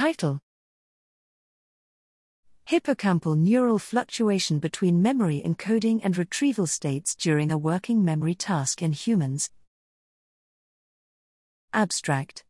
Title Hippocampal neural fluctuation between memory encoding and retrieval states during a working memory task in humans. Abstract